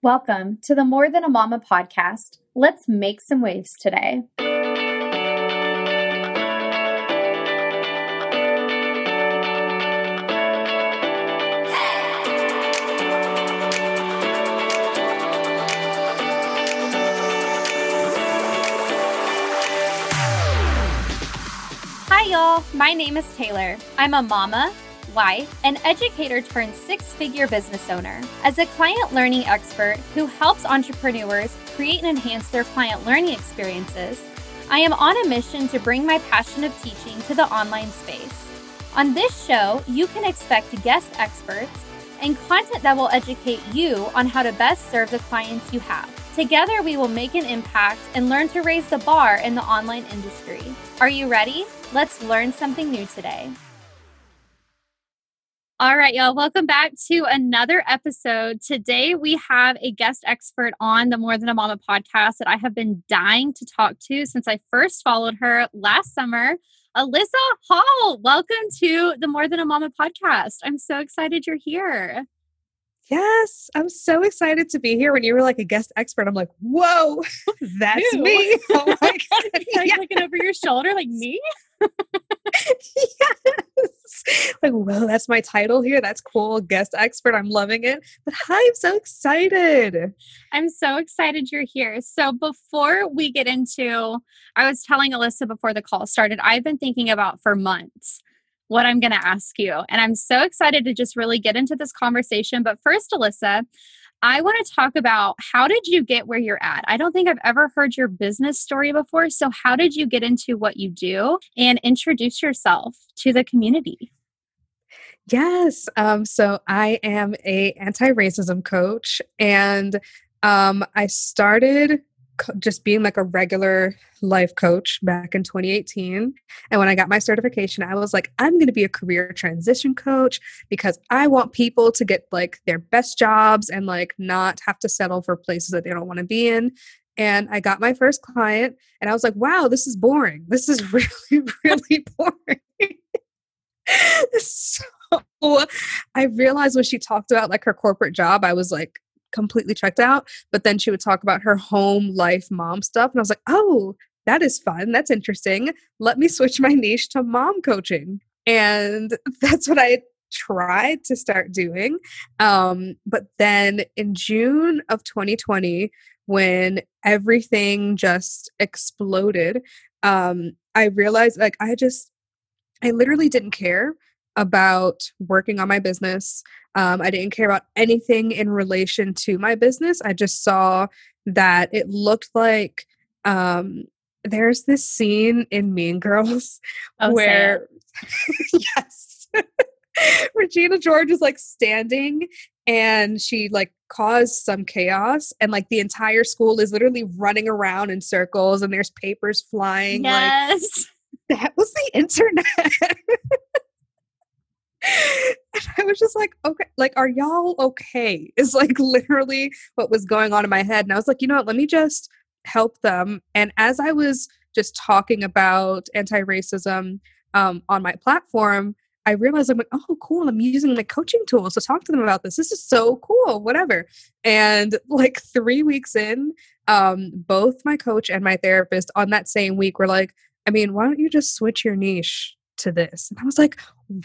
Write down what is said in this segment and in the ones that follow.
Welcome to the More Than a Mama podcast. Let's make some waves today. Hi, y'all. My name is Taylor. I'm a mama, wife, an educator turned six figure business owner. As a client learning expert who helps entrepreneurs create and enhance their client learning experiences, I am on a mission to bring my passion of teaching to the online space. On this show, you can expect guest experts and content that will educate you on how to best serve the clients you have. Together, we will make an impact and learn to raise the bar in the online industry. Are you ready? Let's learn something new today. All right, y'all, welcome back to another episode. Today we have a guest expert on the More Than a Mama podcast that I have been dying to talk to since I first followed her last summer. Alyssa Hall, welcome to the More Than a Mama podcast. I'm so excited you're here. Yes, I'm so excited to be here. When you were like a guest expert, I'm like, whoa, that's Ew. me. Oh my God. like looking over your shoulder, like me? yes. Like, well, that's my title here. That's cool. Guest expert. I'm loving it. But hi, I'm so excited. I'm so excited you're here. So, before we get into, I was telling Alyssa before the call started, I've been thinking about for months what I'm going to ask you. And I'm so excited to just really get into this conversation. But first, Alyssa, I want to talk about how did you get where you're at? I don't think I've ever heard your business story before. So, how did you get into what you do and introduce yourself to the community? Yes. Um, so I am a anti-racism coach and um, I started just being like a regular life coach back in 2018. And when I got my certification, I was like, I'm going to be a career transition coach because I want people to get like their best jobs and like not have to settle for places that they don't want to be in. And I got my first client and I was like, wow, this is boring. This is really, really boring. so I realized when she talked about like her corporate job, I was like completely checked out. But then she would talk about her home life mom stuff. And I was like, oh, that is fun. That's interesting. Let me switch my niche to mom coaching. And that's what I tried to start doing. Um, but then in June of 2020, when everything just exploded, um, I realized like I just, I literally didn't care about working on my business. Um, I didn't care about anything in relation to my business. I just saw that it looked like um, there's this scene in Mean Girls Oh, where, yes, Regina George is like standing and she like caused some chaos and like the entire school is literally running around in circles and there's papers flying like Yes. that was the internet. And I was just like, okay, like, are y'all okay? Is like literally what was going on in my head. And I was like, you know what, let me just help them. And as I was just talking about anti racism um, on my platform, I realized I'm like, oh, cool. I'm using my coaching tools to talk to them about this. This is so cool, whatever. And like three weeks in, um, both my coach and my therapist on that same week were like, I mean, why don't you just switch your niche to this? And I was like,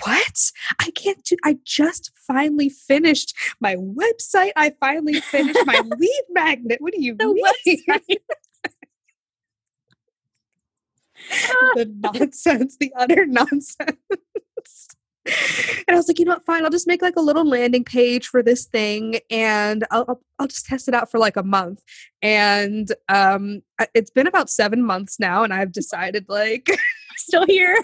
what? I can't do, I just finally finished my website. I finally finished my lead magnet. What do you The mean? the nonsense, the utter nonsense. And I was like, you know what? Fine, I'll just make like a little landing page for this thing, and I'll I'll, I'll just test it out for like a month. And um, it's been about seven months now, and I've decided like Still here.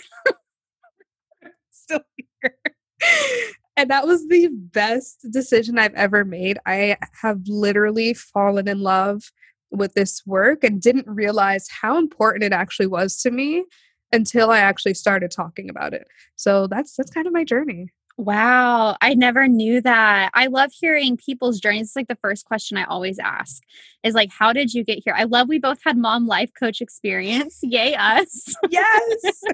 And that was the best decision I've ever made. I have literally fallen in love with this work and didn't realize how important it actually was to me until I actually started talking about it. So that's that's kind of my journey. Wow, I never knew that. I love hearing people's journeys. It's like the first question I always ask is like, how did you get here? I love we both had mom life coach experience. Yay us. Yes.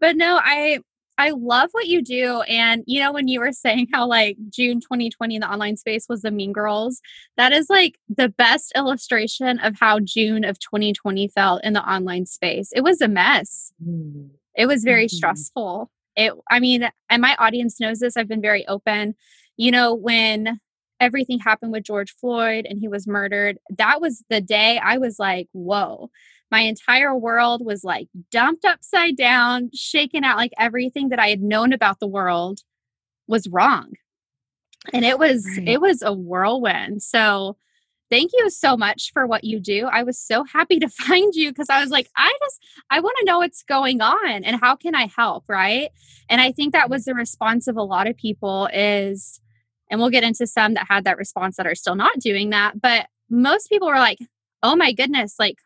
But no, I I love what you do. And, you know, when you were saying how like June 2020 in the online space was the Mean Girls, that is like the best illustration of how June of 2020 felt in the online space. It was a mess. Mm. It was very mm-hmm. stressful. It, I mean, and my audience knows this. I've been very open. You know, when everything happened with George Floyd and he was murdered, that was the day I was like, whoa my entire world was like dumped upside down, shaken out like everything that I had known about the world was wrong. And it was right. it was a whirlwind. So thank you so much for what you do. I was so happy to find you because I was like, I just I want to know what's going on and how can I help, right? And I think that was the response of a lot of people is and we'll get into some that had that response that are still not doing that, but most people were like, "Oh my goodness, like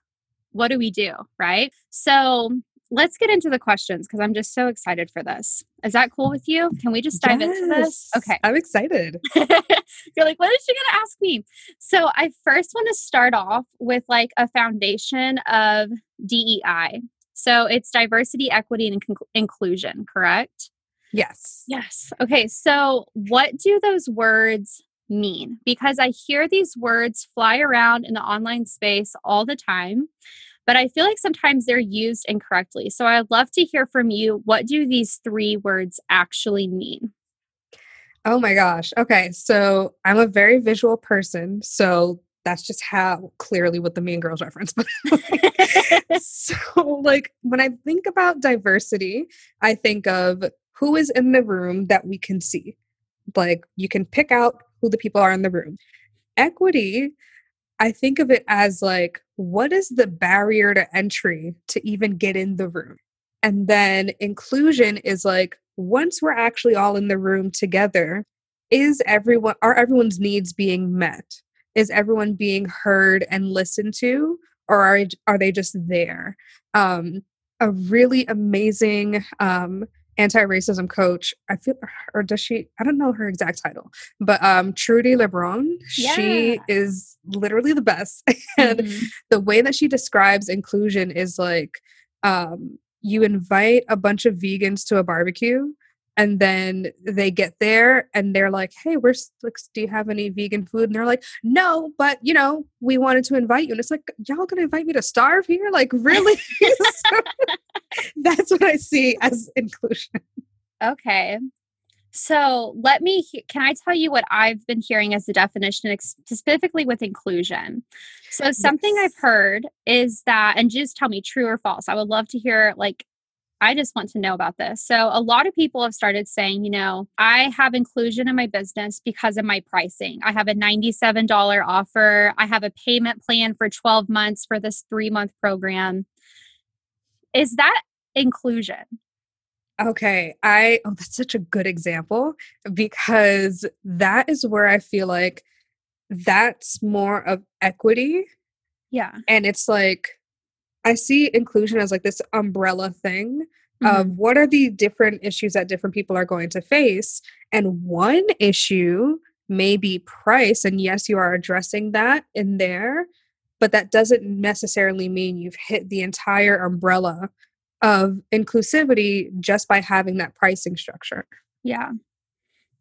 what do we do? Right. So let's get into the questions because I'm just so excited for this. Is that cool with you? Can we just dive yes, into this? Okay. I'm excited. You're like, what is she going to ask me? So I first want to start off with like a foundation of DEI. So it's diversity, equity, and inc- inclusion, correct? Yes. Yes. Okay. So what do those words mean? Because I hear these words fly around in the online space all the time, but I feel like sometimes they're used incorrectly. So I'd love to hear from you. What do these three words actually mean? Oh my gosh. Okay. So I'm a very visual person. So that's just how clearly what the Mean Girls reference. so, like, when I think about diversity, I think of who is in the room that we can see. Like, you can pick out who the people are in the room. Equity, I think of it as like, what is the barrier to entry to even get in the room? And then inclusion is like, once we're actually all in the room together, is everyone, are everyone's needs being met? Is everyone being heard and listened to? Or are, are they just there? Um, a really amazing um, anti-racism coach i feel or does she i don't know her exact title but um Trudi Lebron yeah. she is literally the best and mm-hmm. the way that she describes inclusion is like um you invite a bunch of vegans to a barbecue and then they get there and they're like hey we're like do you have any vegan food? And they're like no but you know we wanted to invite you. And it's like y'all gonna invite me to starve here? Like really? So, that's what i see as inclusion. Okay. So let me can i tell you what i've been hearing as the definition specifically with inclusion? So something yes. i've heard is that and just tell me true or false i would love to hear like I just want to know about this. So, a lot of people have started saying, you know, I have inclusion in my business because of my pricing. I have a $97 offer, I have a payment plan for 12 months for this three month program. Is that inclusion? Okay, I oh that's such a good example because that is where I feel like that's more of equity. Yeah. And it's like I see inclusion as like this umbrella thing mm-hmm. of what are the different issues that different people are going to face. And one issue may be price. And yes, you are addressing that in there, but that doesn't necessarily mean you've hit the entire umbrella of inclusivity just by having that pricing structure. Yeah.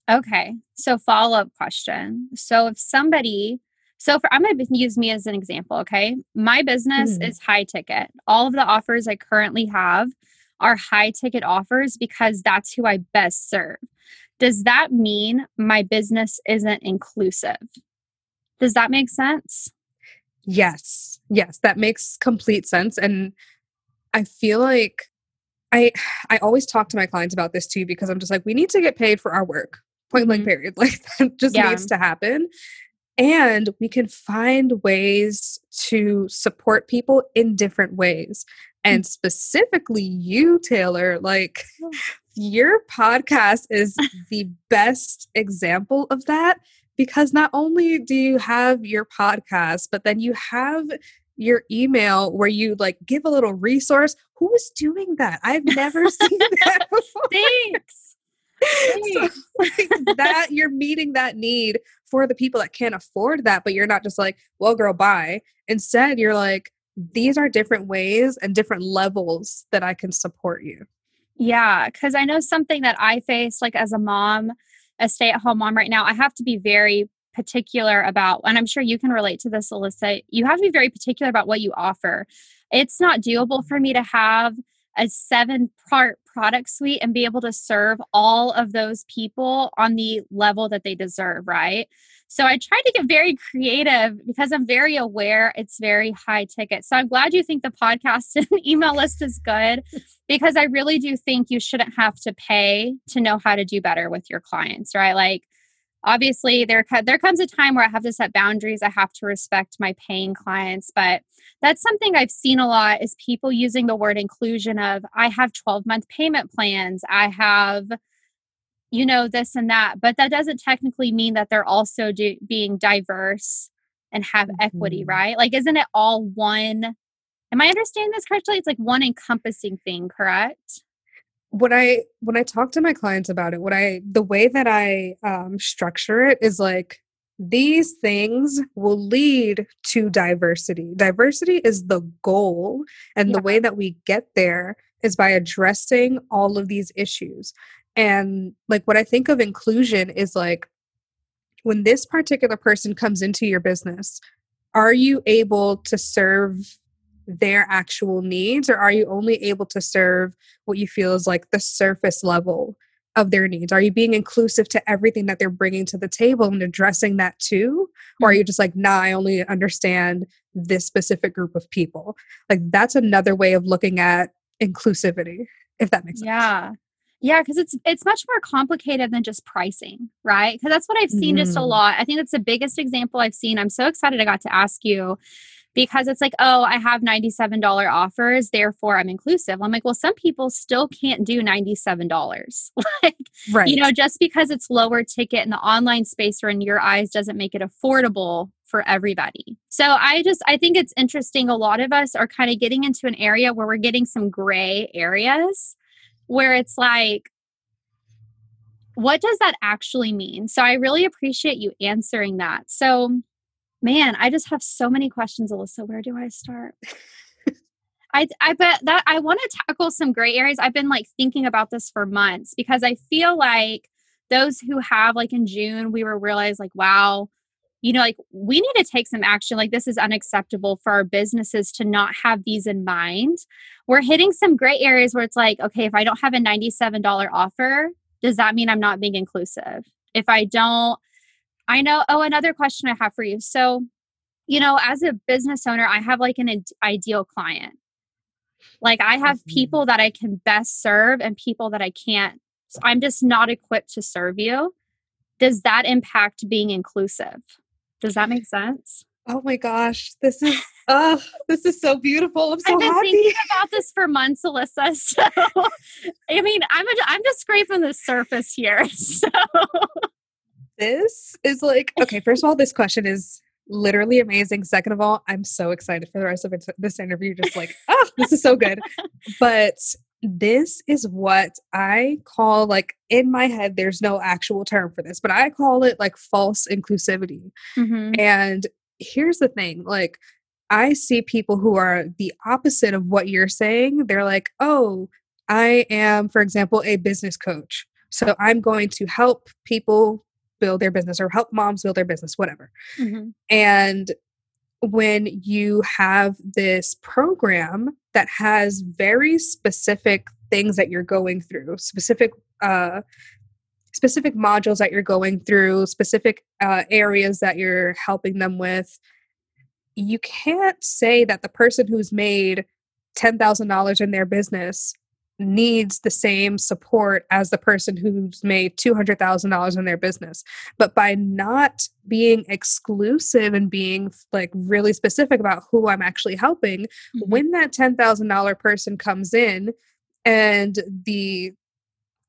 Okay. So, follow up question. So, if somebody so for I'm going to use me as an example, okay? My business mm. is high ticket. All of the offers I currently have are high ticket offers because that's who I best serve. Does that mean my business isn't inclusive? Does that make sense? Yes. Yes, that makes complete sense and I feel like I I always talk to my clients about this too because I'm just like we need to get paid for our work. Point blank mm-hmm. period. Like that just yeah. needs to happen. And we can find ways to support people in different ways. Hmm. And specifically, you, Taylor, like oh. your podcast is the best example of that because not only do you have your podcast, but then you have your email where you like give a little resource. Who is doing that? I've never seen that before. Thanks. So, like, that you're meeting that need for the people that can't afford that, but you're not just like, well, girl, buy. Instead, you're like, these are different ways and different levels that I can support you. Yeah, because I know something that I face, like as a mom, a stay at home mom right now, I have to be very particular about, and I'm sure you can relate to this, Alyssa. You have to be very particular about what you offer. It's not doable for me to have a seven part product suite and be able to serve all of those people on the level that they deserve, right? So I try to get very creative because I'm very aware it's very high ticket. So I'm glad you think the podcast and email list is good because I really do think you shouldn't have to pay to know how to do better with your clients, right? Like obviously there there comes a time where I have to set boundaries. I have to respect my paying clients, but that's something I've seen a lot is people using the word inclusion of I have 12 month payment plans. I have you know this and that, but that doesn't technically mean that they're also do, being diverse and have mm-hmm. equity, right? Like isn't it all one Am I understanding this correctly? It's like one encompassing thing, correct? When I when I talk to my clients about it, what I the way that I um, structure it is like these things will lead to diversity. Diversity is the goal, and yeah. the way that we get there is by addressing all of these issues. And like what I think of inclusion is like when this particular person comes into your business, are you able to serve their actual needs or are you only able to serve what you feel is like the surface level of their needs? Are you being inclusive to everything that they're bringing to the table and addressing that too? Or are mm-hmm. you just like nah i only understand this specific group of people? Like that's another way of looking at inclusivity if that makes sense. Yeah. Yeah because it's it's much more complicated than just pricing right? Because that's what i've seen mm. just a mm-hmm. lot. I think that's the biggest example i've seen. I'm so excited i got to ask you because it's like, oh, I have $97 offers, therefore I'm inclusive. I'm like, well, some people still can't do $97. like, right. you know, just because it's lower ticket in the online space or in your eyes doesn't make it affordable for everybody. So I just I think it's interesting a lot of us are kind of getting into an area where we're getting some gray areas where it's like what does that actually mean? So I really appreciate you answering that. So man, I just have so many questions, Alyssa. Where do I start? I, I bet that I want to tackle some gray areas. I've been like thinking about this for months because I feel like those who have like in June, we were realized like, wow, you know, like we need to take some action. Like this is unacceptable for our businesses to not have these in mind. We're hitting some gray areas where it's like, okay, if I don't have a $97 offer, does that mean I'm not being inclusive? If I don't I know. Oh, another question I have for you. So, you know, as a business owner, I have like an ideal client. Like I have mm-hmm. people that I can best serve and people that I can't. So I'm just not equipped to serve you. Does that impact being inclusive? Does that make sense? Oh my gosh, this is oh, this is so beautiful. I'm so I've been happy. thinking about this for months, Alyssa. So, I mean, I'm a, I'm just scraping the surface here. So, this is like okay first of all this question is literally amazing. Second of all i'm so excited for the rest of it, this interview just like oh this is so good. But this is what i call like in my head there's no actual term for this but i call it like false inclusivity. Mm-hmm. and here's the thing like i see people who are the opposite of what you're saying. They're like oh i am for example a business coach. So i'm going to help people build their business or help moms build their business, whatever. Mm-hmm. And when you have this program that has very specific things that you're going through, specific uh, specific modules that you're going through, specific uh, areas that you're helping them with, you can't say that the person who's made $10,000 in their business needs the same support as the person who's made $200,000 in their business. But by not being exclusive and being like really specific about who I'm actually helping, mm-hmm. when that $10,000 person comes in and the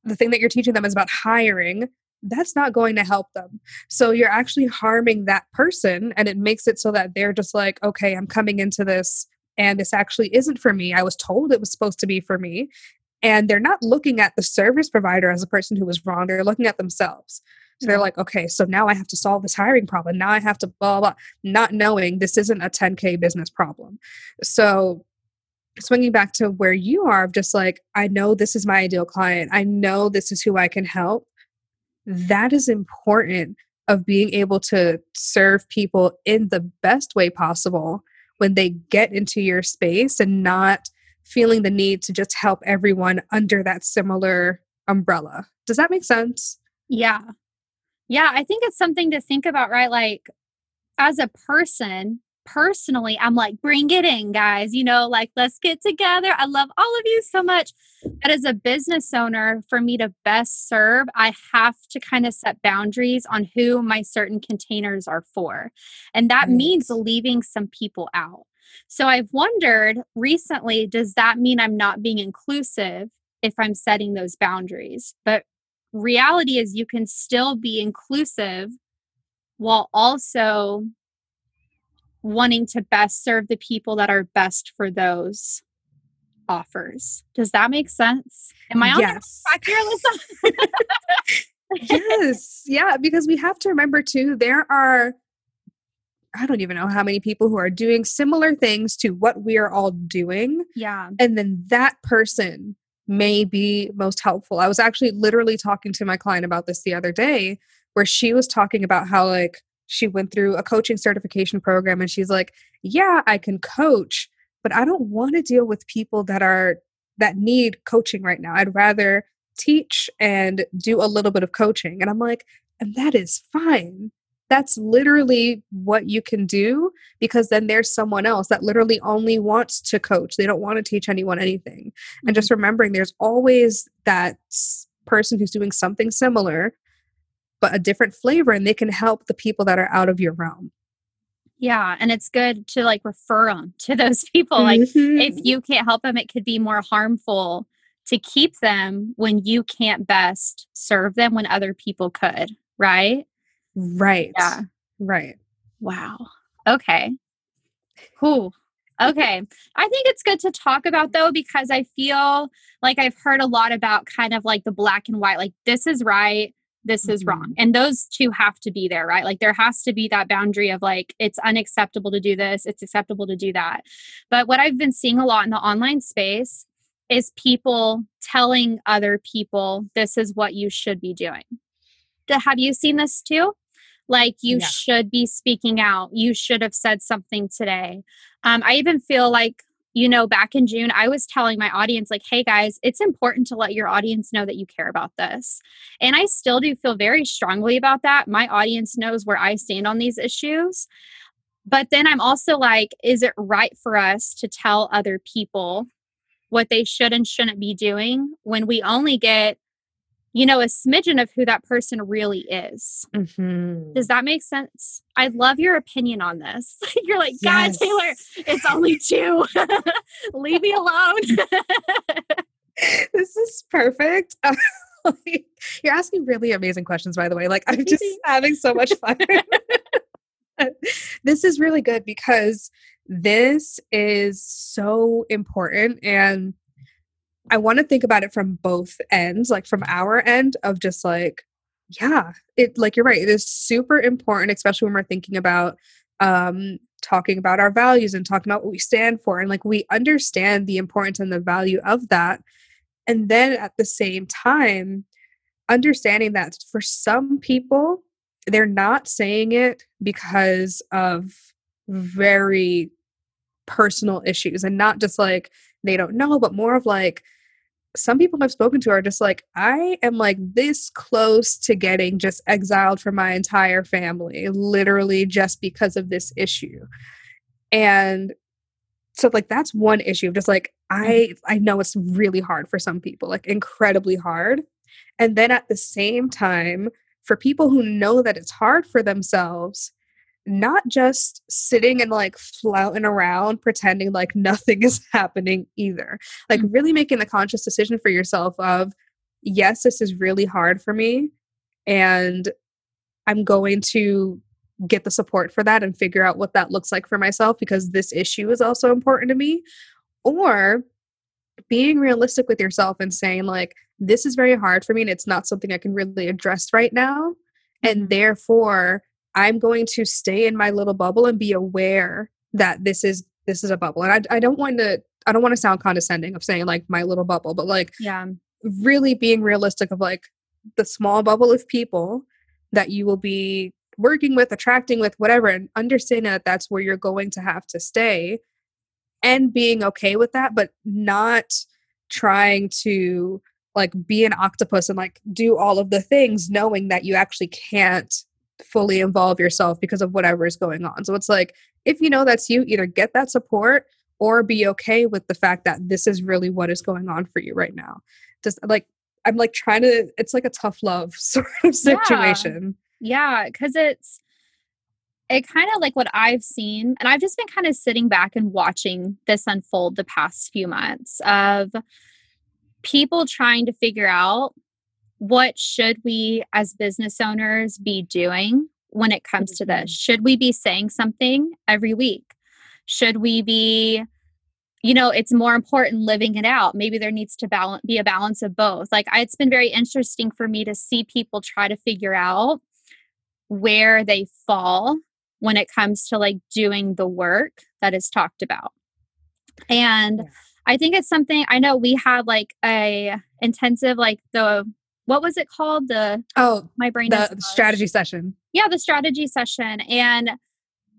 the thing that you're teaching them is about hiring, that's not going to help them. So you're actually harming that person and it makes it so that they're just like, okay, I'm coming into this and this actually isn't for me. I was told it was supposed to be for me. And they're not looking at the service provider as a person who was wrong. They're looking at themselves. So they're mm. like, okay, so now I have to solve this hiring problem. Now I have to blah, blah, blah, not knowing this isn't a 10K business problem. So swinging back to where you are of just like i know this is my ideal client i know this is who i can help that is important of being able to serve people in the best way possible when they get into your space and not feeling the need to just help everyone under that similar umbrella. Does that make sense? Yeah. Yeah, I think it's something to think about, right? Like, as a person, personally, I'm like, bring it in, guys. You know, like, let's get together. I love all of you so much. But as a business owner, for me to best serve, I have to kind of set boundaries on who my certain containers are for. And that right. means leaving some people out. So I've wondered recently, does that mean I'm not being inclusive if I'm setting those boundaries? But reality is, you can still be inclusive while also wanting to best serve the people that are best for those offers. Does that make sense? Am I on yes. track here, Alyssa? yes. Yeah, because we have to remember too, there are I don't even know how many people who are doing similar things to what we are all doing. Yeah. And then that person may be most helpful. I was actually literally talking to my client about this the other day where she was talking about how like she went through a coaching certification program and she's like, "Yeah, I can coach, but I don't want to deal with people that are that need coaching right now. I'd rather teach and do a little bit of coaching." And I'm like, "And that is fine." That's literally what you can do because then there's someone else that literally only wants to coach. They don't want to teach anyone anything. Mm-hmm. And just mm-hmm. remembering there's always that person who's doing something similar but a different flavor and they can help the people that are out of your realm. Yeah, and it's good to like refer them to those people. Like mm-hmm. if you can't help them, it could be more harmful to keep them when you can't best serve them when other people could, right? Right. Yeah. Right. Wow. Okay. Cool. Okay. I think it's good to talk about though, because I feel like I've heard a lot about kind of like the black and white, like this is right, this is wrong. Mm-hmm. And those two have to be there, right? Like there has to be that boundary of like, it's unacceptable to do this, it's acceptable to do that. But what I've been seeing a lot in the online space is people telling other people, this is what you should be doing. Have you seen this too? Like you yeah. should be speaking out. You should have said something today. Um, I even feel like you know, back in June, I was telling my audience, like, hey guys, it's important to let your audience know that you care about this. And I still do feel very strongly about that. My audience knows where I stand on these issues. But then I'm also like, is it right for us to tell other people what they should and shouldn't be doing when we only get you know, a smidgen of who that person really is. Mm-hmm. Does that make sense? I'd love your opinion on this. You're like, God, yes. Taylor, it's only two. Leave me alone. this is perfect. you're asking really amazing questions, by the way. Like, I'm just having so much fun. this is really good because this is so important. And I want to think about it from both ends, like from our end of just like, yeah, it like you're right. It is super important, especially when we're thinking about um talking about our values and talking about what we stand for. And like we understand the importance and the value of that. And then at the same time, understanding that for some people, they're not saying it because of very personal issues and not just like they don't know, but more of like some people I've spoken to are just like, I am like this close to getting just exiled from my entire family, literally just because of this issue. And so like that's one issue of just like I mm-hmm. I know it's really hard for some people, like incredibly hard. And then at the same time, for people who know that it's hard for themselves, not just sitting and like flouting around pretending like nothing is happening either. Like mm. really making the conscious decision for yourself of yes, this is really hard for me and I'm going to get the support for that and figure out what that looks like for myself because this issue is also important to me or being realistic with yourself and saying like this is very hard for me and it's not something I can really address right now and mm-hmm. therefore I'm going to stay in my little bubble and be aware that this is this is a bubble. And I, I don't want to I don't want to sound condescending of saying like my little bubble, but like Yeah. really being realistic of like the small bubble of people that you will be working with, attracting with, whatever, and understanding that that's where you're going to have to stay and being okay with that, but not trying to like be an octopus and like do all of the things knowing that you actually can't fully involve yourself because of whatever is going on. So it's like if you know that's you, either get that support or be okay with the fact that this is really what is going on for you right now. Just like I'm like trying to it's like a tough love sort of situation. Yeah, because it's it kind of like what I've seen, and I've just been kind of sitting back and watching this unfold the past few months of people trying to figure out what should we as business owners be doing when it comes to this? Mm-hmm. Should we be saying something every week? Should we be you know it's more important living it out. Maybe there needs to balance be a balance of both. Like I, it's been very interesting for me to see people try to figure out where they fall when it comes to like doing the work that is talked about. And Yeah. i think it's something i know we had like a intensive like the what was it called? The Oh, my brain the strategy session. yeah the strategy session and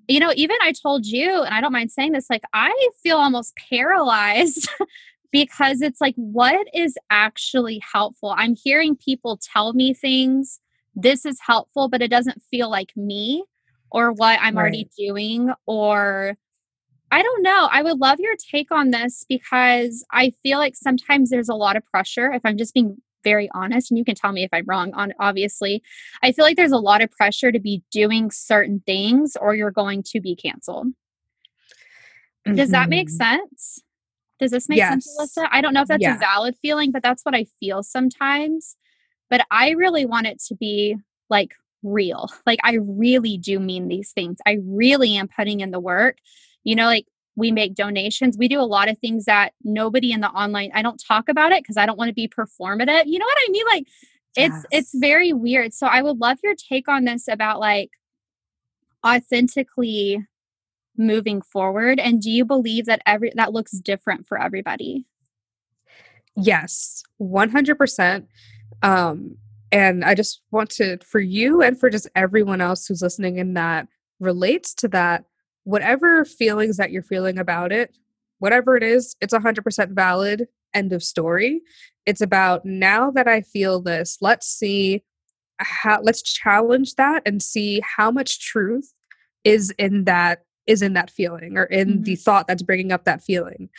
you know even i told you and i don't mind saying this like i feel almost paralyzed because it's like what is actually helpful? I'm hearing people tell me things this is helpful but it doesn't feel like me or what i'm already doing or i don't know. I would love your take on this because i feel like sometimes there's a lot of pressure if i'm just being very honest and you can tell me if i'm wrong on obviously I feel like there's a lot of pressure to be doing certain things or you're going to be canceled. Does that make Mhm. sense? Does this make sense, Yes. Alyssa? I don't know if that's Yeah. a valid feeling, but that's what I feel sometimes. But I really want it to be like real. Like I really do mean these things. I really am putting in the work. You know, like we make donations. We do a lot of things that nobody in the online I don't talk about it because I don't want to be performative. You know what I mean? Like it's it's very weird so i would love your take on this about like authentically moving forward and do you believe that every that looks different for everybody Yes, 100%. Um, and I just want to, for you and for just everyone else who's listening in that relates to that, whatever feelings that you're feeling about it, whatever it is, it's 100% valid. End of story. It's about now that I feel this, let's see how, let's challenge that and see how much truth is in that is in that feeling or in the mm-hmm. thought that's bringing up that feeling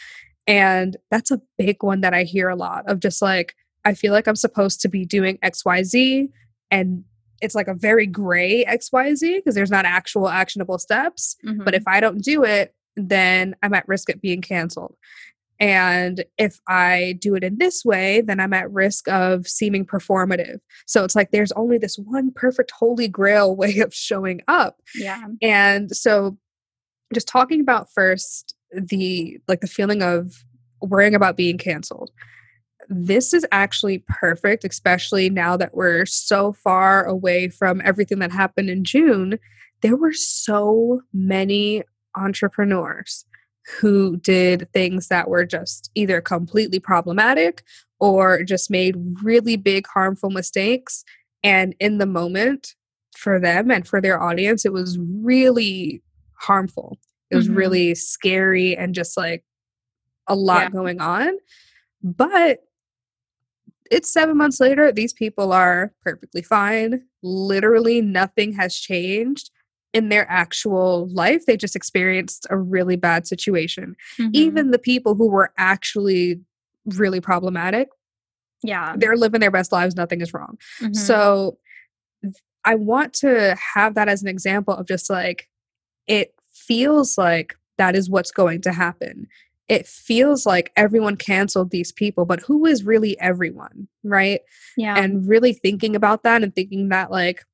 and that's a big one that I hear a lot of just like, I feel like I'm supposed to be doing XYZ. And it's like a very gray XYZ because there's not actual actionable steps. But Mhm. if I don't do it, then I'm at risk of being canceled. And if I do it in this way, then I'm at risk of seeming performative. So it's like there's only this one perfect holy grail way of showing up. yeah And so just talking about first the like the feeling of worrying about being canceled. This is actually perfect, especially now that we're so far away from everything that happened in June. There were so many entrepreneurs who did things that were just either completely problematic or just made really big harmful mistakes. And in the moment, for them and for their audience, it was really harmful. It was Mhm. really scary and just like a lot Yeah. going on. But it's seven months later. These people are perfectly fine. Literally nothing has changed in their actual life. They just experienced a really bad situation. Mhm. Even the people who were actually really problematic, yeah they're living their best lives. Nothing is wrong. Mhm. So I want to have that as an example of just like it feels like that is what's going to happen. It feels like everyone canceled these people, but who is really everyone, right? yeah And really thinking about that and thinking that like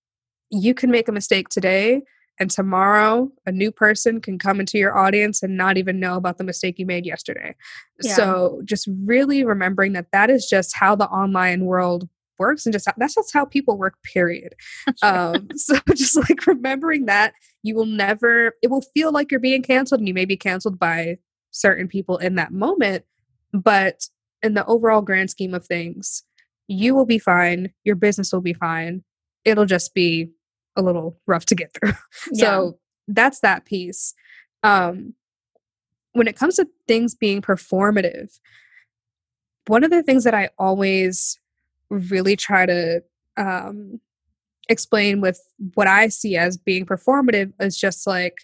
you can make a mistake today and tomorrow a new person can come into your audience and not even know about the mistake you made yesterday. Yeah. So just really remembering that that is just how the online world works and just how, that's just how people work period um so just like remembering that you will never it will feel like you're being canceled and you may be canceled by certain people in that moment. But in the overall grand scheme of things, you will be fine. Your business will be fine. It'll just be a little rough to get through. Yeah. So that's that piece. Um, when it comes to things being performative, one of the things that I always really try to um, explain with what I see as being performative is just like,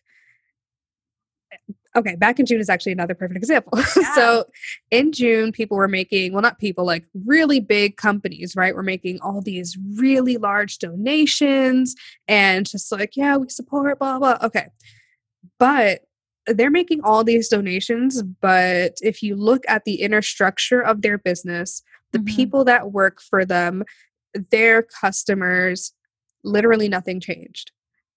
okay, back in June is actually another perfect example. Yeah. so in June, people were making, well, not people, like really big companies, right? We're making all these really large donations and just like, yeah, we support, blah, blah. Okay. But they're making all these donations, but if you look at the inner structure of their business, the mm-hmm. people that work for them, their customers, literally nothing changed.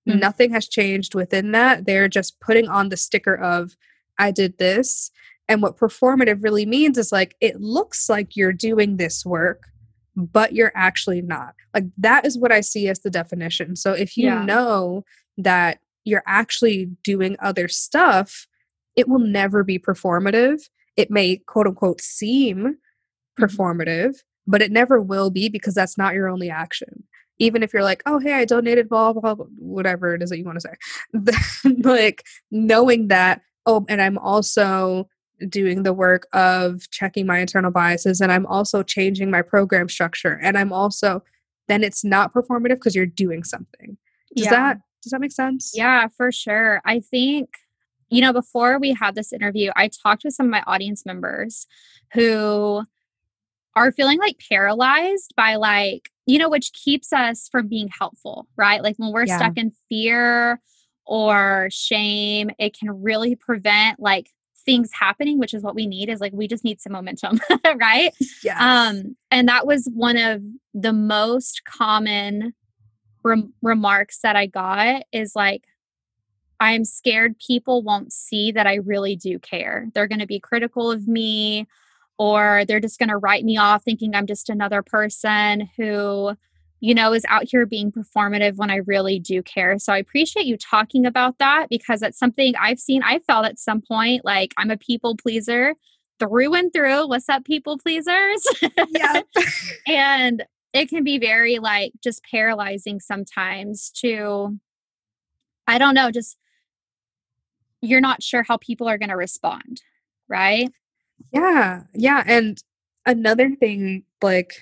Mm-hmm. Nothing has changed within that. They're just putting on the sticker of, I did this. And what performative really means is like, it looks like you're doing this work, but you're actually not. Like, that is what I see as the definition. So if you yeah. know that you're actually doing other stuff, it will never be performative. It may, quote unquote, seem mm-hmm. performative, but it never will be because that's not your only action. Even if you're like, oh, hey, I donated, blah, blah, blah, whatever it is that you want to say. like knowing that, oh, and I'm also doing the work of checking my internal biases and I'm also changing my program structure and I'm also, then it's not performative because you're doing something. Does yeah. that does that make sense? Yeah, for sure. I think you know, before we had this interview, I talked with some of my audience members who are feeling like paralyzed by like you know which keeps us from being helpful right like when we're yeah. stuck in fear or shame it can really prevent like things happening which is what we need is like we just need some momentum right yes. um and that was one of the most common rem- remarks that i got is like i'm scared people won't see that i really do care they're going to be critical of me or they're just going to write me off thinking I'm just another person who, you know, is out here being performative when I really do care. So I appreciate you talking about that because that's something I've seen. I felt at some point like I'm a people pleaser through and through. What's up, people pleasers? Yeah. and it can be very like just paralyzing sometimes to, I don't know, just you're not sure how people are going to respond, right? Yeah. Yeah. And another thing, like,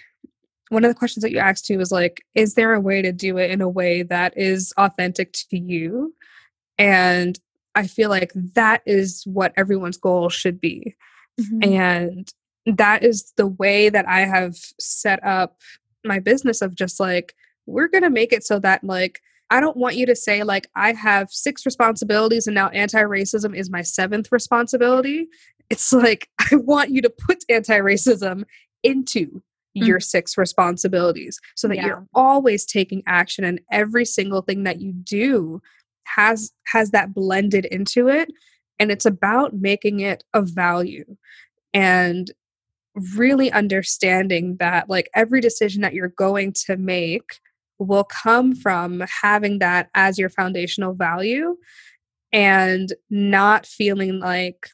one of the questions that you asked too was like, is there a way to do it in a way that is authentic to you? And I feel like that is what everyone's goal should be. Mm-hmm. And that is the way that I have set up my business of just like, we're going to make it so that like I don't want you to say, like, I have six responsibilities and now anti racism is my seventh responsibility. It's like, I want you to put anti racism into mm-hmm. your six responsibilities so that yeah. you're always taking action and every single thing that you do has has that blended into it and it's about making it a value and really understanding that like every decision that you're going to make will come from having that as your foundational value and not feeling like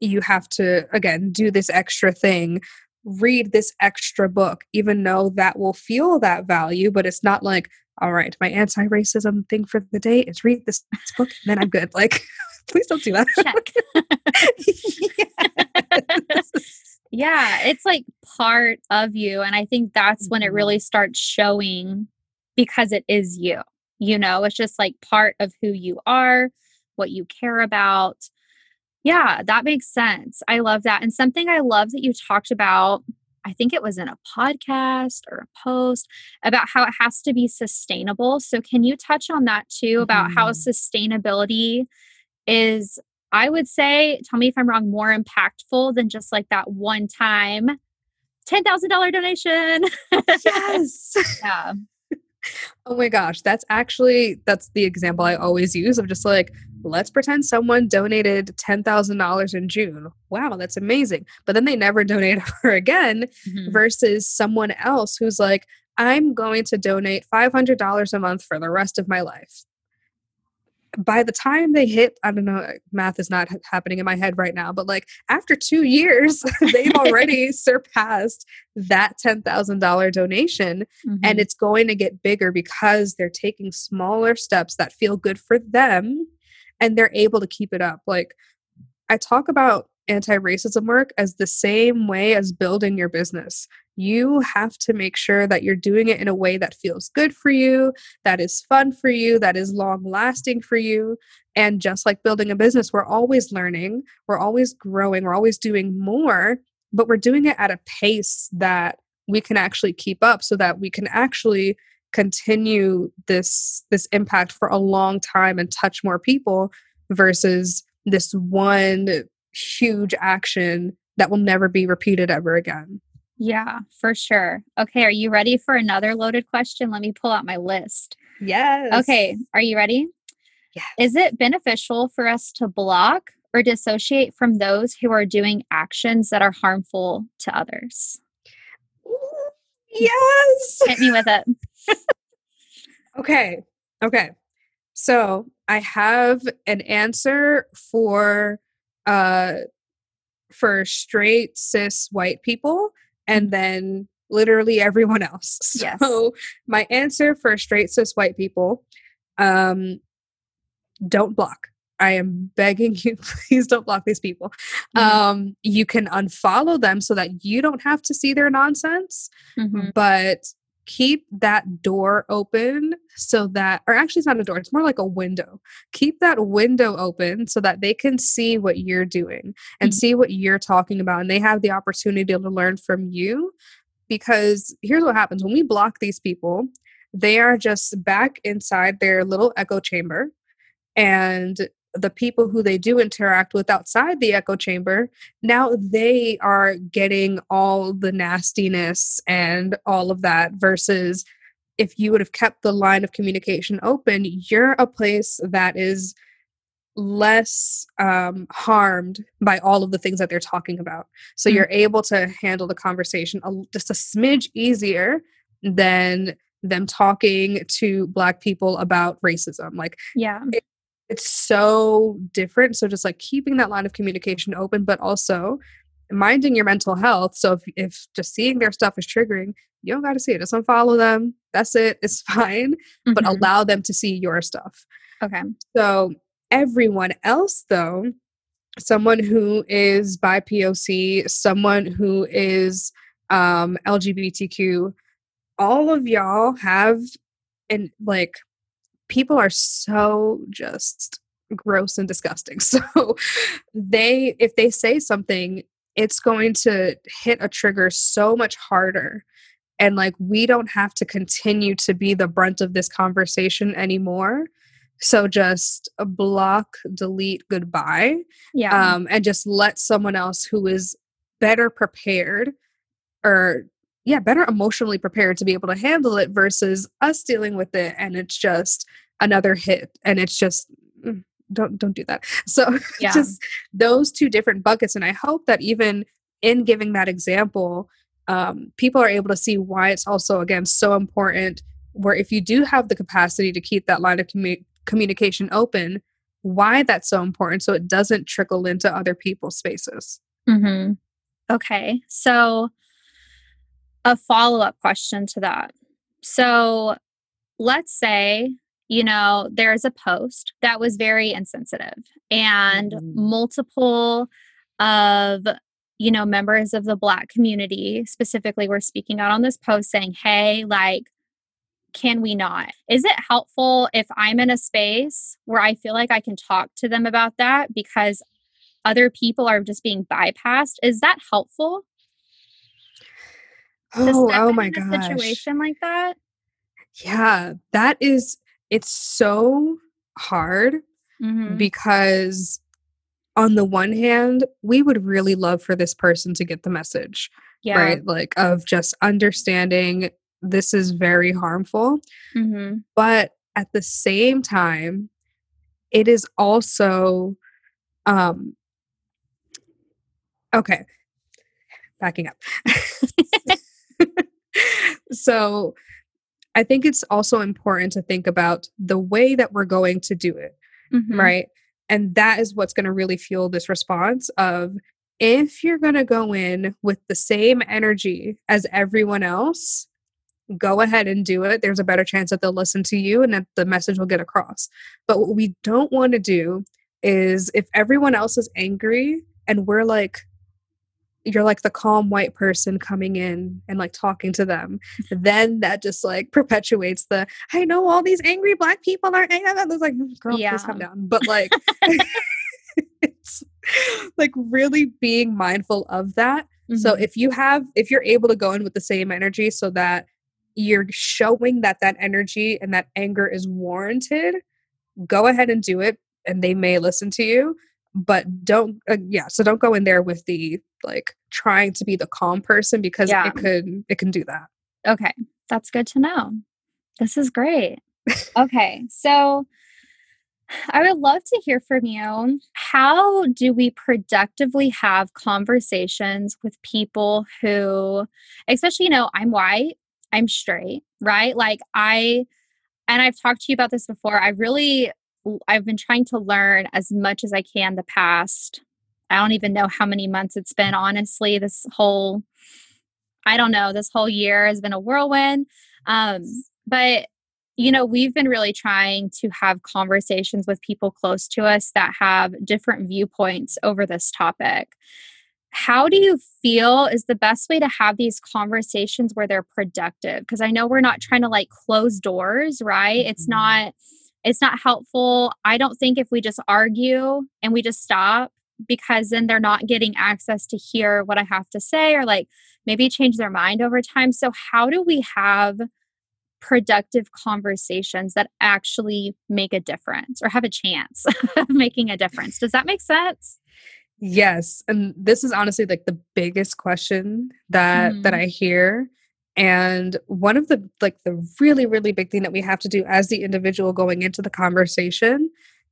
you have to again do this extra thing read this extra book even though that will feel that value but it's not like all right my anti-racism thing for the day is read this book and then i'm good like please don't do that yes. yeah it's like part of you and i think that's when it mm-hmm. really starts showing because it is you. You know, it's just like part of who you are, what you care about. Yeah, that makes sense. I love that. And something I love that you talked about, I think it was in a podcast or a post about how it has to be sustainable. So, can you touch on that too about mm-hmm. how sustainability is, I would say, tell me if I'm wrong, more impactful than just like that one time $10,000 donation? Yes. yeah oh my gosh, that's actually that's the example I always use of just like let's pretend someone donated $10,000 in June. Wow, that's amazing. But then they never donate ever again mm-hmm. versus someone else who's like I'm going to donate $500 a month for the rest of my life. by the time they hit, I don't know, math is not happening in my head right now, but like after two years, they've already surpassed that $10,000 donation. Mm-hmm. And it's going to get bigger because they're taking smaller steps that feel good for them and they're able to keep it up. Like I talk about anti racism work as the same way as building your business. You have to make sure that you're doing it in a way that feels good for you, that is fun for you, that is long lasting for you. And just like building a business, we're always learning, we're always growing, we're always doing more, but we're doing it at a pace that we can actually keep up so that we can actually continue this this impact for a long time and touch more people versus this one huge action that will never be repeated ever again. Yeah, for sure. Okay, are you ready for another loaded question? Let me pull out my list. Yes. Okay, are you ready? Yeah. Is it beneficial for us to block or dissociate from those who are doing actions that are harmful to others? Yes. Hit me with it. Okay. Okay. So I have an answer for uh for straight cis white people and then literally everyone else. So yes. my answer for straight cis white people um don't block. I am begging you, please don't block these people. Mm-hmm. Um, you can unfollow them so that you don't have to see their nonsense. Mm-hmm. But keep that door open so that or actually it's not a door it's more like a window keep that window open so that they can see what you're doing and mm-hmm. see what you're talking about and they have the opportunity to learn from you because here's what happens when we block these people they are just back inside their little echo chamber and the people who they do interact with outside the echo chamber, now they are getting all the nastiness and all of that versus if you would have kept the line of communication open, you're a place that is less um, harmed by all of the things that they're talking about. So mm-hmm. you're able to handle the conversation a, just a smidge easier than them talking to black people about racism. Like, yeah, it, it's so different. So just like keeping that line of communication open, but also minding your mental health. So if, if just seeing their stuff is triggering, you don't got to see it. Just unfollow them. That's it. It's fine. Mm-hmm. But allow them to see your stuff. Okay. So everyone else, though, someone who is BIPOC, someone who is um, LGBTQ, all of y'all have and like people are so just gross and disgusting. So they if they say something, it's going to hit a trigger so much harder. And like we don't have to continue to be the brunt of this conversation anymore. So just block, delete, goodbye. Yeah. Um, and just let someone else who is better prepared or yeah, better emotionally prepared to be able to handle it versus us dealing with it and it's just another hit and it's just mm, don't don't do that. So yeah. just those two different buckets and I hope that even in giving that example um, people are able to see why it's also again so important where if you do have the capacity to keep that line of commu- communication open why that's so important so it doesn't trickle into other people's spaces mm-hmm. okay so a follow up question to that. So let's say, you know, there's a post that was very insensitive and mm-hmm. multiple of you know members of the black community specifically were speaking out on this post saying hey like can we not is it helpful if i'm in a space where i feel like i can talk to them about that because other people are just being bypassed is that helpful Oh, oh my god. Situation like that. Yeah, that is it's so hard mm-hmm. because on the one hand, we would really love for this person to get the message. Yeah. Right? Like of just understanding this is very harmful. Mm-hmm. But at the same time, it is also um okay. Backing up. so I think it's also important to think about the way that we're going to do it. mm-hmm. right? And that is what's going to really fuel this response of if you're going to go in with the same energy as everyone else, go ahead and do it. There's a better chance that they'll listen to you and that the message will get across. But what we don't want to do is if everyone else is angry and we're like, you're like the calm white person coming in and like talking to them then that just like perpetuates the i know all these angry black people are angry. it's like girl yeah. please calm down but like it's like really being mindful of that mm-hmm. so if you have if you're able to go in with the same energy so that you're showing that that energy and that anger is warranted go ahead and do it and they may listen to you but don't uh, yeah so don't go in there with the like trying to be the calm person because yeah. it could it can do that okay that's good to know this is great okay so I would love to hear from you. How do we productively have conversations with people who, especially, you know, I'm white, I'm straight, right? Like, I, and I've talked to you about this before. I really I've been trying to learn as much as I can the past. I don't even know how many months it's been, honestly. This whole, I don't know, this whole year has been a whirlwind. Um, but, you know, we've been really trying to have conversations with people close to us that have different viewpoints over this topic. How do you feel is the best way to have these conversations where they're productive? Because I know we're not trying to like close doors, right? It's mm-hmm. not it's not helpful. I don't think if we just argue and we just stop, because then they're not getting access to hear what I have to say or like maybe change their mind over time. So, how do we have productive conversations that actually make a difference or have a chance of making a difference? Does that make sense? Yes, and this is honestly like the biggest question that mm. that mm-hmm. I hear and one of the like the really really big thing that we have to do as the individual going into the conversation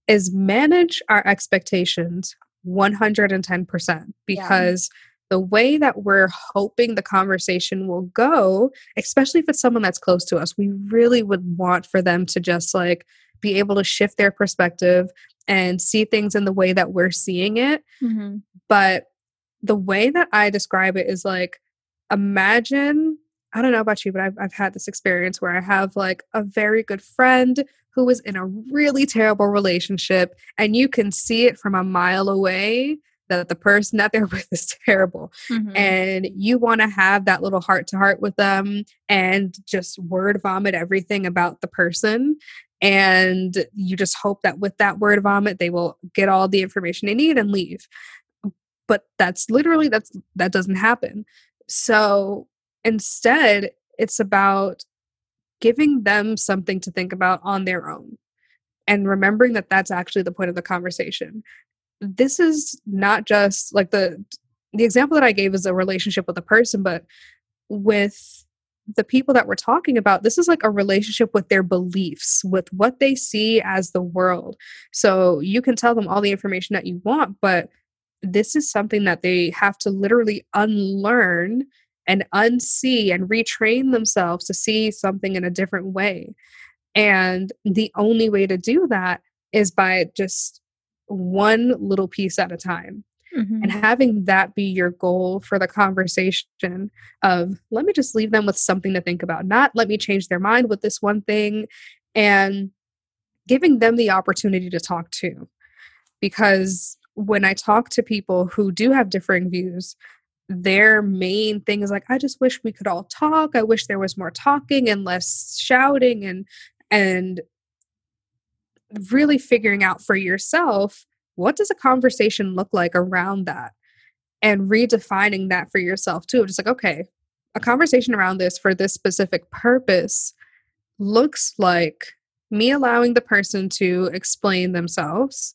is manage our expectations 110% because yeah. the way that we're hoping the conversation will go, especially if it's someone that's close to us, we really would want for them to just like be able to shift their perspective and see things in the way that we're seeing it. Mm-hmm. But the way that I describe it is like imagine I don't know about you, but I've, I've had this experience where I have like a very good friend who was in a really terrible relationship, and you can see it from a mile away that the person that they're with is terrible. Mm-hmm. And you want to have that little heart to heart with them and just word vomit everything about the person. And you just hope that with that word vomit, they will get all the information they need and leave. But that's literally that's that doesn't happen. So Instead, it's about giving them something to think about on their own and remembering that that's actually the point of the conversation. This is not just like the the example that I gave is a relationship with a person, but with the people that we're talking about, this is like a relationship with their beliefs, with what they see as the world. So you can tell them all the information that you want, but this is something that they have to literally unlearn and unsee and retrain themselves to see something in a different way. And the only way to do that is by just one little piece at a time. Mm-hmm. And having that be your goal for the conversation of let me just leave them with something to think about, not let me change their mind with this one thing, and giving them the opportunity to talk too. Because when I talk to people who do have differing views, their main thing is like i just wish we could all talk. I wish there was more talking and less shouting and and really figuring out for yourself what does a conversation look like around that? And redefining that for yourself too just like okay a conversation around this for this specific purpose looks like me allowing the person to explain themselves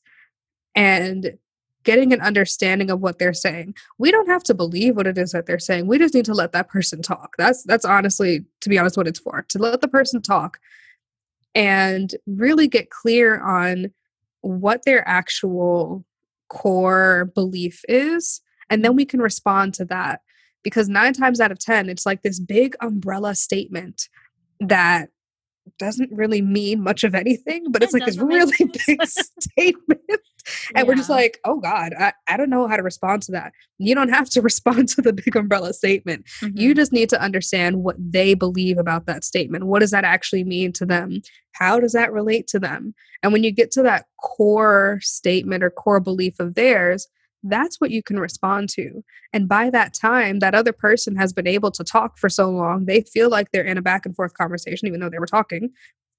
and getting an understanding of what they're saying. We don't have to believe what it is that they're saying. We just need to let that person talk. That's that's honestly to be honest what it's for. To let the person talk and really get clear on what their actual core belief is and then we can respond to that because 9 times out of 10 it's like this big umbrella statement that doesn't really mean much of anything, but it's it like this really big statement. And yeah. we're just like, oh God, I, I don't know how to respond to that. You don't have to respond to the big umbrella statement. Mm-hmm. You just need to understand what they believe about that statement. What does that actually mean to them? How does that relate to them? And when you get to that core statement or core belief of theirs, that's what you can respond to. And by that time, that other person has been able to talk for so long, they feel like they're in a back and forth conversation, even though they were talking,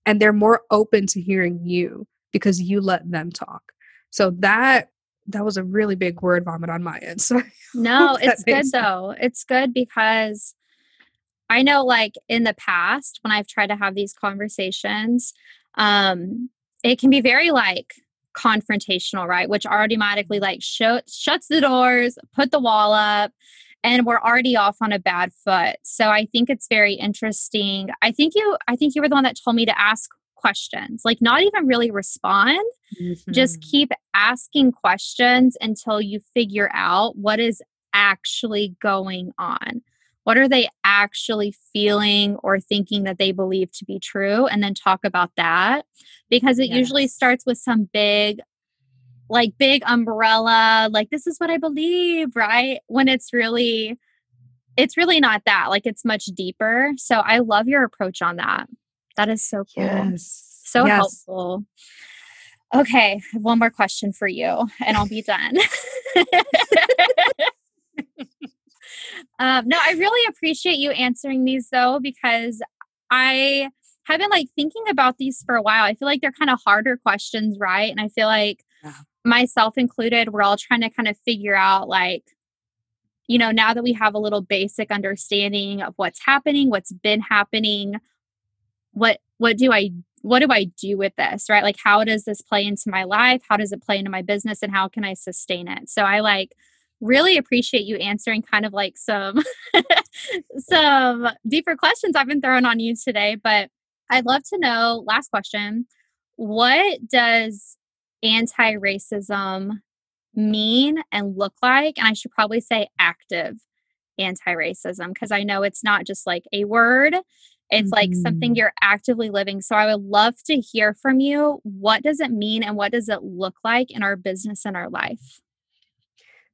and they're more open to hearing you because you let them talk. So that that was a really big word vomit on my end. So no, it's good sense. though. It's good because I know like in the past when I've tried to have these conversations, um, it can be very like confrontational, right? Which automatically like sh- shuts the doors, put the wall up, and we're already off on a bad foot. So I think it's very interesting. I think you I think you were the one that told me to ask questions. Like not even really respond. Mm-hmm. Just keep asking questions until you figure out what is actually going on. What are they actually feeling or thinking that they believe to be true? And then talk about that because it yes. usually starts with some big, like big umbrella, like this is what I believe, right? When it's really, it's really not that. Like it's much deeper. So I love your approach on that. That is so cool. Yes. So yes. helpful. Okay, one more question for you and I'll be done. Um, no, I really appreciate you answering these though, because I have been like thinking about these for a while. I feel like they're kind of harder questions, right? And I feel like yeah. myself included, we're all trying to kind of figure out like, you know, now that we have a little basic understanding of what's happening, what's been happening, what what do I what do I do with this, right? Like how does this play into my life? How does it play into my business and how can I sustain it? So I like really appreciate you answering kind of like some some deeper questions I've been throwing on you today. But I'd love to know, last question, what does anti-racism mean and look like? And I should probably say active anti-racism because I know it's not just like a word. It's mm-hmm. like something mm-hmm. you're actively living. So I would love to hear from you. What does it mean and what does it look like in our business and our life?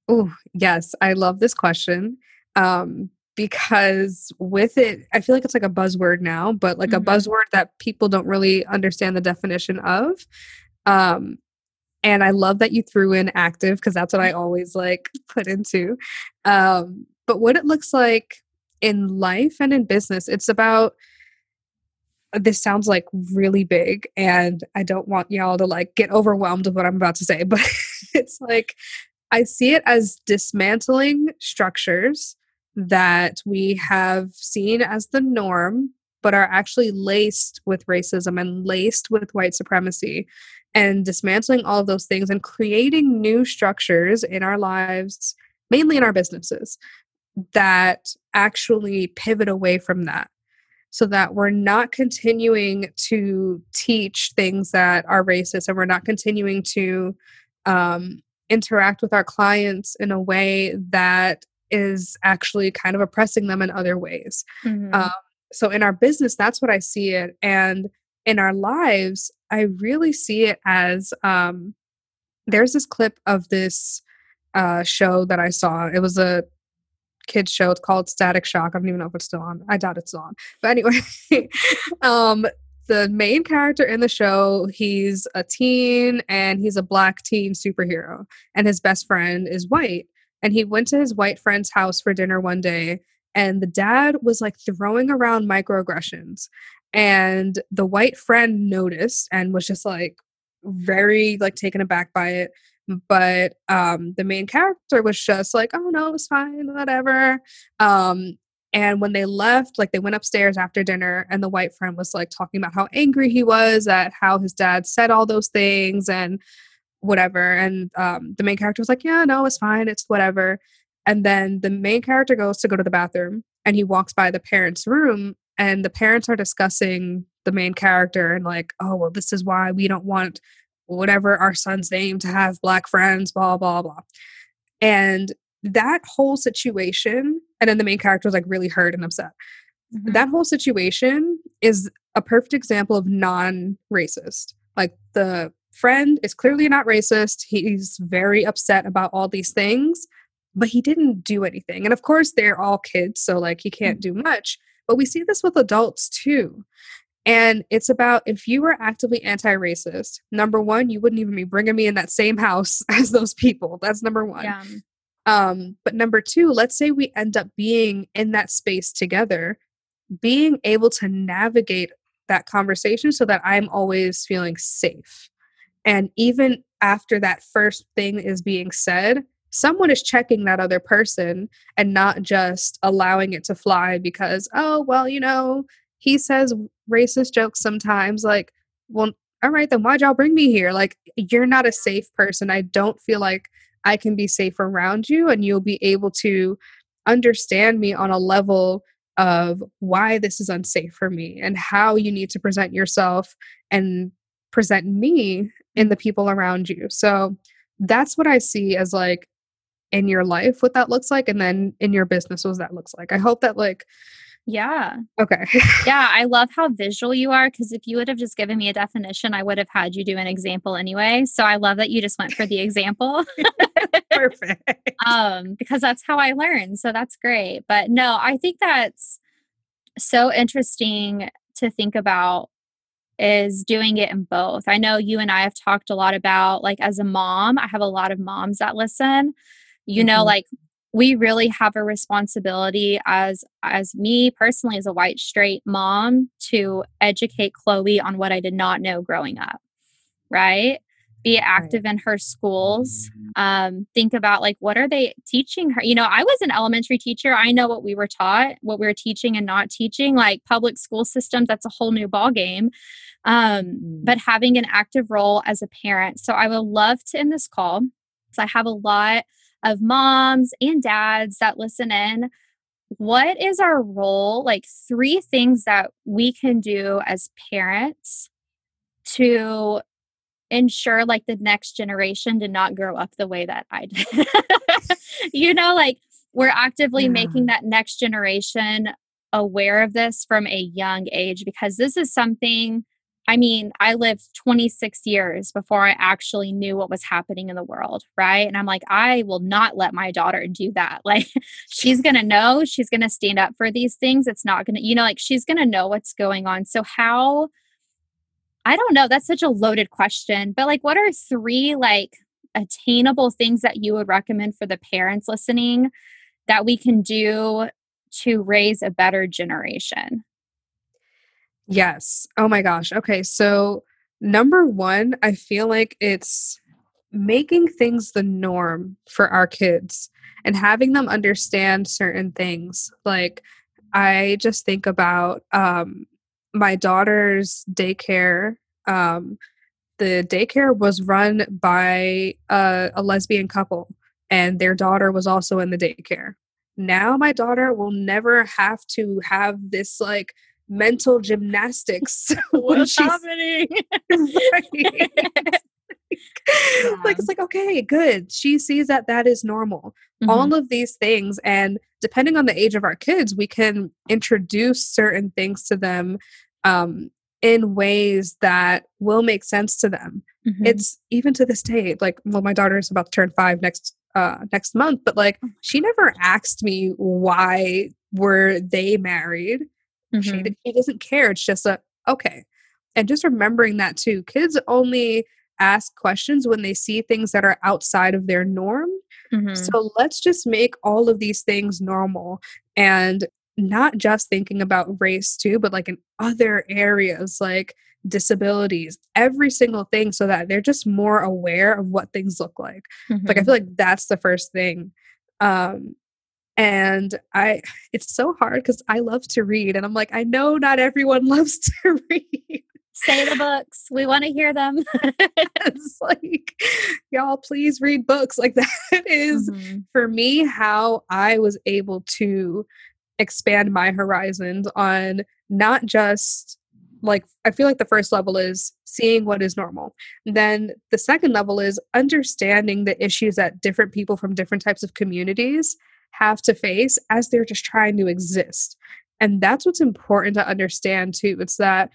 Oh, yes. I love this question. Um, because with it, I feel like it's like a buzzword now, but like mm-hmm. a buzzword that people don't really understand the definition of. Um, and I love that you threw in active because that's what I always like put into. Um, but what it looks like in life and in business, it's about this sounds like really big and I don't want y'all to like get overwhelmed with what I'm about to say, but it's like I see it as dismantling structures that we have seen as the norm, but are actually laced with racism and laced with white supremacy, and dismantling all of those things and creating new structures in our lives, mainly in our businesses, that actually pivot away from that so that we're not continuing to teach things that are racist and we're not continuing to um, interact with our clients in a way that is actually kind of oppressing them in other ways. Mm-hmm. Um, so in our business, that's what I see it. And in our lives, I really see it as um, there's this clip of this uh, show that I saw. It was a kids show. It's called Static Shock. I don't even know if it's still on. I doubt it's still on. But anyway, um, the main character in the show, he's a teen and he's a black teen superhero, and his best friend is white. And he went to his white friend's house for dinner one day, and the dad was like throwing around microaggressions. And the white friend noticed and was just like very like taken aback by it. But um the main character was just like, oh no, it's fine, whatever. Um, and when they left, like they went upstairs after dinner, and the white friend was like talking about how angry he was at how his dad said all those things and whatever. And um, the main character was like, Yeah, no, it's fine. It's whatever. And then the main character goes to go to the bathroom and he walks by the parents' room, and the parents are discussing the main character and, like, oh, well, this is why we don't want whatever our son's name to have black friends, blah, blah, blah. And that whole situation and then the main character was like really hurt and upset mm-hmm. that whole situation is a perfect example of non racist. Like the friend is clearly not racist. He's very upset about all these things, but he didn't do anything. And of course, they're all kids, so like he can't do much. But we see this with adults too. And it's about if you were actively anti racist, number one, you wouldn't even be bringing me in that same house as those people. That's number one. Yeah. Um, but number two, let's say we end up being in that space together, being able to navigate that conversation so that I'm always feeling safe. And even after that first thing is being said, someone is checking that other person and not just allowing it to fly because, oh, well, you know, he says racist jokes sometimes. Like, well, all right, then why'd y'all bring me here? Like, you're not a safe person. I don't feel like I can be safe around you and you'll be able to understand me on a level of why this is unsafe for me and how you need to present yourself and present me in the people around you. So that's what I see as like in your life what that looks like and then in your business what that looks like. I hope that like yeah. Okay. yeah, I love how visual you are because if you would have just given me a definition, I would have had you do an example anyway. So I love that you just went for the example. Perfect. um, because that's how I learn. So that's great. But no, I think that's so interesting to think about is doing it in both. I know you and I have talked a lot about like as a mom, I have a lot of moms that listen. You mm-hmm. know, like we really have a responsibility as as me personally as a white straight mom to educate Chloe on what I did not know growing up. Right? Be active in her schools. Mm-hmm. Um, think about like what are they teaching her? You know, I was an elementary teacher. I know what we were taught, what we were teaching and not teaching. Like public school systems, that's a whole new ball game. Um, but having an active role as a parent. So I would love to end this call because I have a lot of moms and dads that listen in, what is our role? Like three things that we can do as parents to ensure like the next generation did not grow up the way that I did. you know, like we're actively yeah. making that next generation aware of this from a young age because this is something I mean, I lived 26 years before I actually knew what was happening in the world, right? And I'm like, I will not let my daughter do that. Like, she's going to know, she's going to stand up for these things. It's not going to, you know, like she's going to know what's going on. So, how, I don't know, that's such a loaded question, but like, what are three like attainable things that you would recommend for the parents listening that we can do to raise a better generation? Yes. Oh my gosh. Okay. So, number one, I feel like it's making things the norm for our kids and having them understand certain things. Like, I just think about um, my daughter's daycare. Um, the daycare was run by a, a lesbian couple, and their daughter was also in the daycare. Now, my daughter will never have to have this like mental gymnastics. What's happening? like, yeah. like it's like okay, good. She sees that that is normal. Mm-hmm. All of these things, and depending on the age of our kids, we can introduce certain things to them um, in ways that will make sense to them. Mm-hmm. It's even to this day, like well, my daughter is about to turn five next uh next month, but like oh she never asked me why were they married Mm-hmm. She, she doesn't care. It's just a, okay. And just remembering that too. Kids only ask questions when they see things that are outside of their norm. Mm-hmm. So let's just make all of these things normal and not just thinking about race too, but like in other areas like disabilities, every single thing, so that they're just more aware of what things look like. Mm-hmm. Like I mm-hmm. feel like that's the first thing. Um, and i it's so hard because i love to read and i'm like i know not everyone loves to read. Say the books. We want to hear them. It's like y'all please read books. Like that is mm-hmm. for me how i was able to expand my horizons on not just like i feel like the first level is seeing what is normal. Then the second level is understanding the issues that different people from different types of communities have to face as they're just trying to exist. And that's what's important to understand too. It's that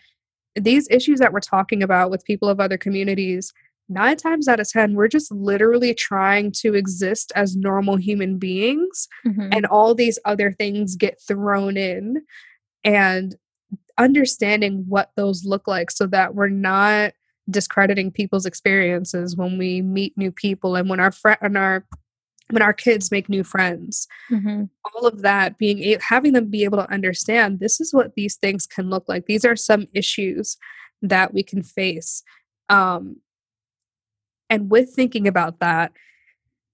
these issues that we're talking about with people of other communities, nine times out of 10, we're just literally trying to exist as normal human beings. Mm-hmm. And all these other things get thrown in. And understanding what those look like so that we're not discrediting people's experiences when we meet new people and when our friend and our when our kids make new friends mm-hmm. all of that being having them be able to understand this is what these things can look like these are some issues that we can face um and with thinking about that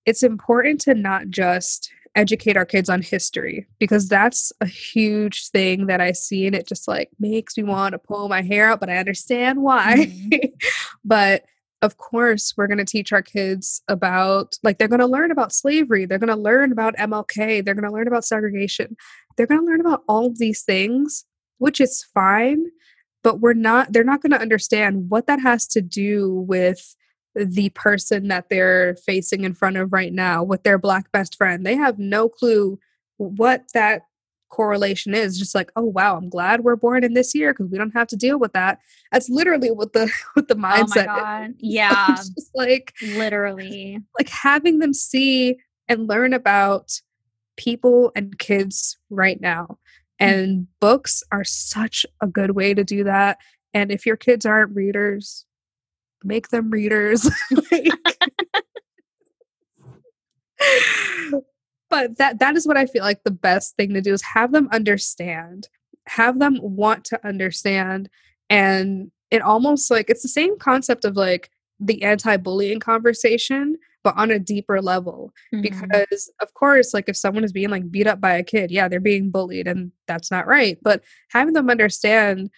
it's important to not just educate our kids on history because that's a huge thing that I see and it just like makes me want to pull my hair out, but I understand why. Mm-hmm. but of course, we're going to teach our kids about, like, they're going to learn about slavery. They're going to learn about MLK. They're going to learn about segregation. They're going to learn about all of these things, which is fine. But we're not, they're not going to understand what that has to do with the person that they're facing in front of right now with their black best friend. They have no clue what that correlation is just like oh wow i'm glad we're born in this year because we don't have to deal with that that's literally what the what the mindset oh my God. yeah just like literally like having them see and learn about people and kids right now mm. and mm-hmm. books are such a good way to do that and if your kids aren't readers make them readers. But that that is what I feel like the best thing to do is have them understand, have them want to understand and it almost like it's the same concept of like the anti-bullying conversation but on a deeper level mm-hmm. because of course like if someone is being like beat up by a kid yeah they're being bullied and that's not right but having them understand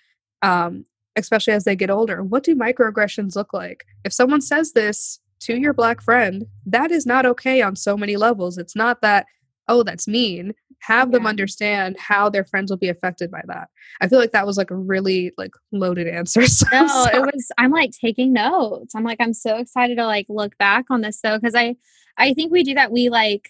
um especially as they get older. What do microaggressions look like? If someone says this to your black friend, that is not okay on so many levels. It's not that, oh, that's mean. Have yeah. them understand how their friends will be affected by that. I feel like that was like a really like loaded answer. So no, sorry. it was I'm like taking notes. I'm like, I'm so excited to like look back on this though, because I I think we do that. We like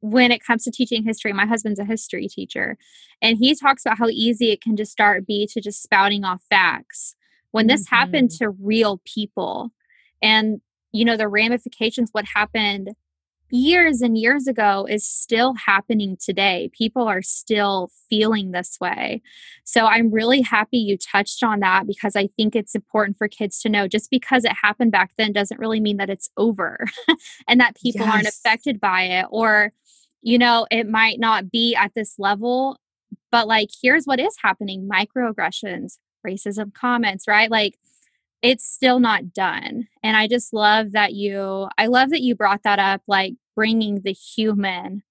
when it comes to teaching history, my husband's a history teacher, and he talks about how easy it can just start be to just spouting off facts. When this mm-hmm. happened to real people, and you know, the ramifications, what happened years and years ago is still happening today. People are still feeling this way. So I'm really happy you touched on that because I think it's important for kids to know just because it happened back then doesn't really mean that it's over and that people yes. aren't affected by it or you know, it might not be at this level, but like, here's what is happening microaggressions, racism comments, right? Like, it's still not done. And I just love that you, I love that you brought that up, like bringing the human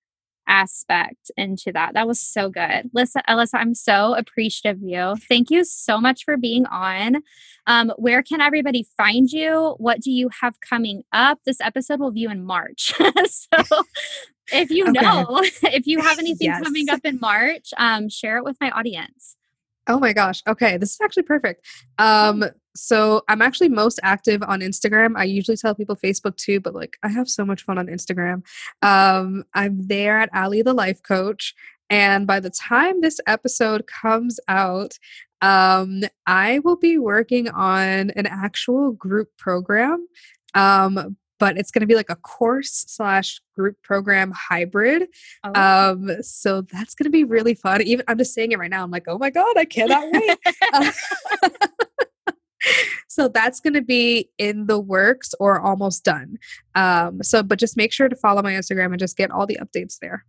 aspect into that. That was so good. Alyssa, Alyssa, I'm so appreciative of you. Thank you so much for being on. Um, where can everybody find you? What do you have coming up? This episode will view in March. so if you okay. know, if you have anything yes. coming up in March, um, share it with my audience. Oh my gosh. Okay. This is actually perfect. Um, so I'm actually most active on Instagram. I usually tell people Facebook too, but like I have so much fun on Instagram. Um, I'm there at Ali the Life Coach. And by the time this episode comes out, um, I will be working on an actual group program. Um, but it's going to be like a course slash group program hybrid. Oh. Um, so that's going to be really fun. Even I'm just saying it right now. I'm like, oh my god, I cannot wait. uh, so that's going to be in the works or almost done. Um, so, but just make sure to follow my Instagram and just get all the updates there.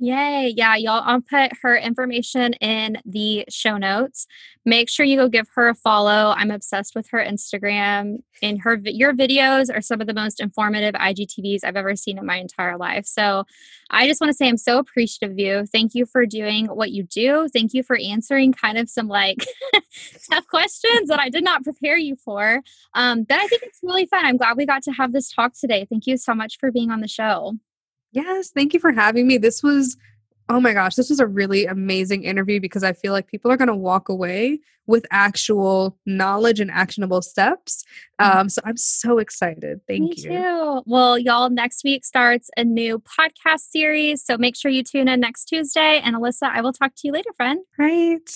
Yay. Yeah, y'all. I'll put her information in the show notes. Make sure you go give her a follow. I'm obsessed with her Instagram. And her your videos are some of the most informative IGTVs I've ever seen in my entire life. So I just want to say I'm so appreciative of you. Thank you for doing what you do. Thank you for answering kind of some like tough questions that I did not prepare you for. Um, but I think it's really fun. I'm glad we got to have this talk today. Thank you so much for being on the show. Yes, thank you for having me. This was, oh my gosh, this was a really amazing interview because I feel like people are going to walk away with actual knowledge and actionable steps. Mm-hmm. Um, so I'm so excited. Thank Me you. Too. Well, y'all, next week starts a new podcast series. So make sure you tune in next Tuesday. And Alyssa, I will talk to you later, friend. Right.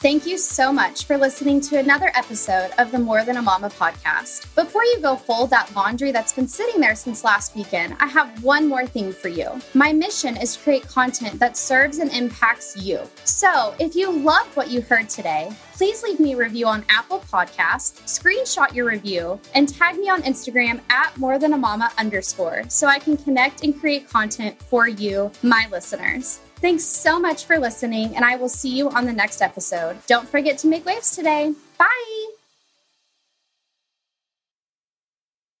Thank you so much for listening to another episode of the More Than a Mama podcast. Before you go fold that laundry that's been sitting there since last weekend, I have one more thing for you. My mission is to create content that serves and impacts you. So if you loved what you heard today, please leave me a review on Apple Podcasts, screenshot your review, and tag me on Instagram at more than a mama underscore so I can connect and create content for you, my listeners. Thanks so much for listening, and I will see you on the next episode. Don't forget to make waves today. Bye.